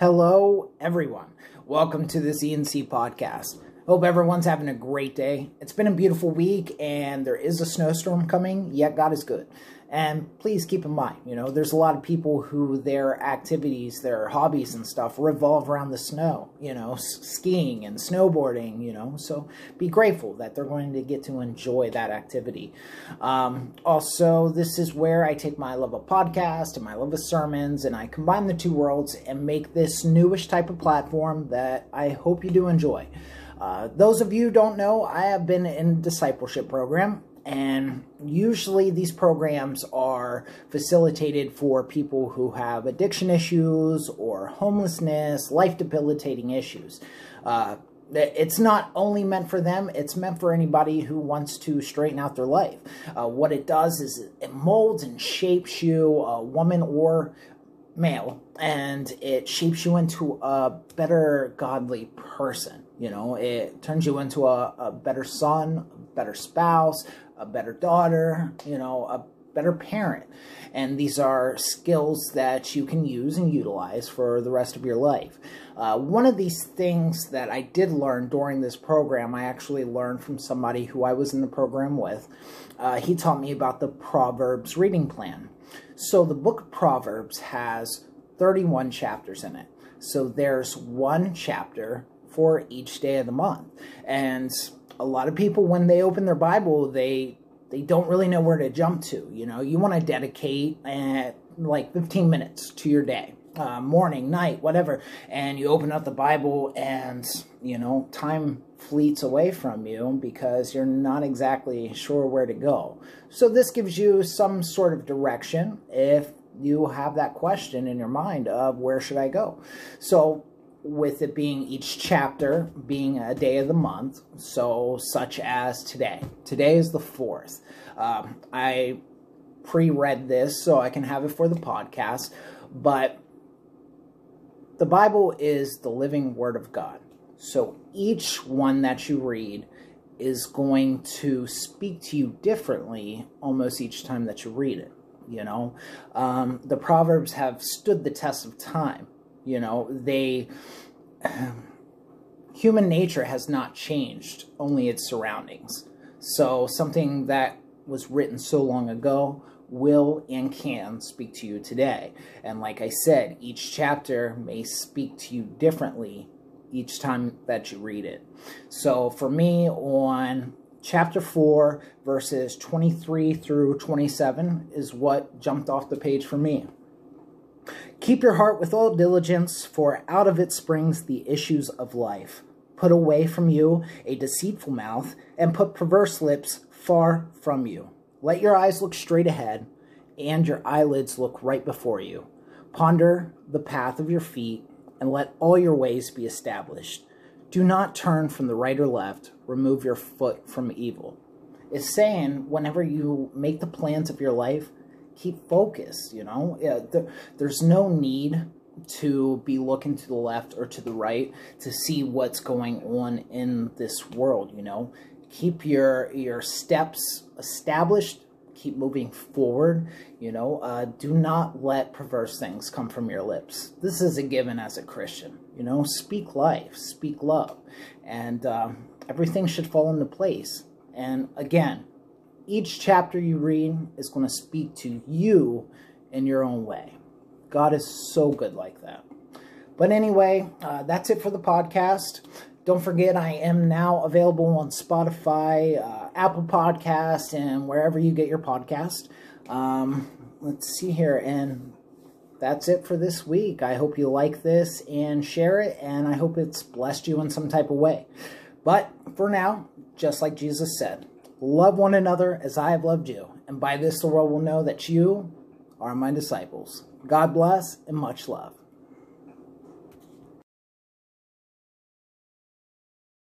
Hello, everyone. Welcome to this ENC podcast. Hope everyone's having a great day. It's been a beautiful week, and there is a snowstorm coming, yet God is good. And please keep in mind, you know, there's a lot of people who their activities, their hobbies and stuff revolve around the snow, you know, skiing and snowboarding, you know. So be grateful that they're going to get to enjoy that activity. Um, also, this is where I take my love of podcast and my love of sermons and I combine the two worlds and make this newish type of platform that I hope you do enjoy. Uh, those of you don't know, I have been in discipleship program and usually these programs are facilitated for people who have addiction issues or homelessness, life debilitating issues. Uh, it's not only meant for them, it's meant for anybody who wants to straighten out their life. Uh, what it does is it molds and shapes you, a woman or male, and it shapes you into a better godly person. You know, it turns you into a, a better son, a better spouse, a better daughter, you know, a better parent. And these are skills that you can use and utilize for the rest of your life. Uh, one of these things that I did learn during this program, I actually learned from somebody who I was in the program with. Uh, he taught me about the Proverbs reading plan. So the book of Proverbs has 31 chapters in it. So there's one chapter for each day of the month. And a lot of people when they open their Bible, they they don't really know where to jump to. You know, you want to dedicate uh, like 15 minutes to your day, uh, morning, night, whatever, and you open up the Bible and you know time fleets away from you because you're not exactly sure where to go. So this gives you some sort of direction if you have that question in your mind of where should I go. So with it being each chapter being a day of the month, so such as today. Today is the 4th. Um, I pre read this so I can have it for the podcast, but the Bible is the living Word of God. So each one that you read is going to speak to you differently almost each time that you read it. You know, um, the Proverbs have stood the test of time you know, they. human nature has not changed, only its surroundings. So something that was written so long ago will and can speak to you today. And like I said, each chapter may speak to you differently each time that you read it. So for me, on chapter 4, verses 23 through 27 is what jumped off the page for me. Keep your heart with all diligence, for out of it springs the issues of life. Put away from you a deceitful mouth, and put perverse lips far from you. Let your eyes look straight ahead, and your eyelids look right before you. Ponder the path of your feet, and let all your ways be established. Do not turn from the right or left, remove your foot from evil. It's saying whenever you make the plans of your life, keep focused, you know? Yeah, there, there's no need to be looking to the left or to the right to see what's going on in this world, you know? Keep your your steps established, keep moving forward, you know? Uh, do not let perverse things come from your lips. This is a given as a Christian, you know? Speak life, speak love, and uh, everything should fall into place. And again, each chapter you read is going to speak to you in your own way. God is so good like that. But anyway, uh, that's it for the podcast. Don't forget, I am now available on Spotify, uh, Apple Podcast, and wherever you get your podcast. Um, let's see here. And that's it for this week. I hope you like this and share it, and I hope it's blessed you in some type of way. But for now, just like Jesus said, Love one another as I have loved you, and by this the world will know that you are my disciples. God bless and much love.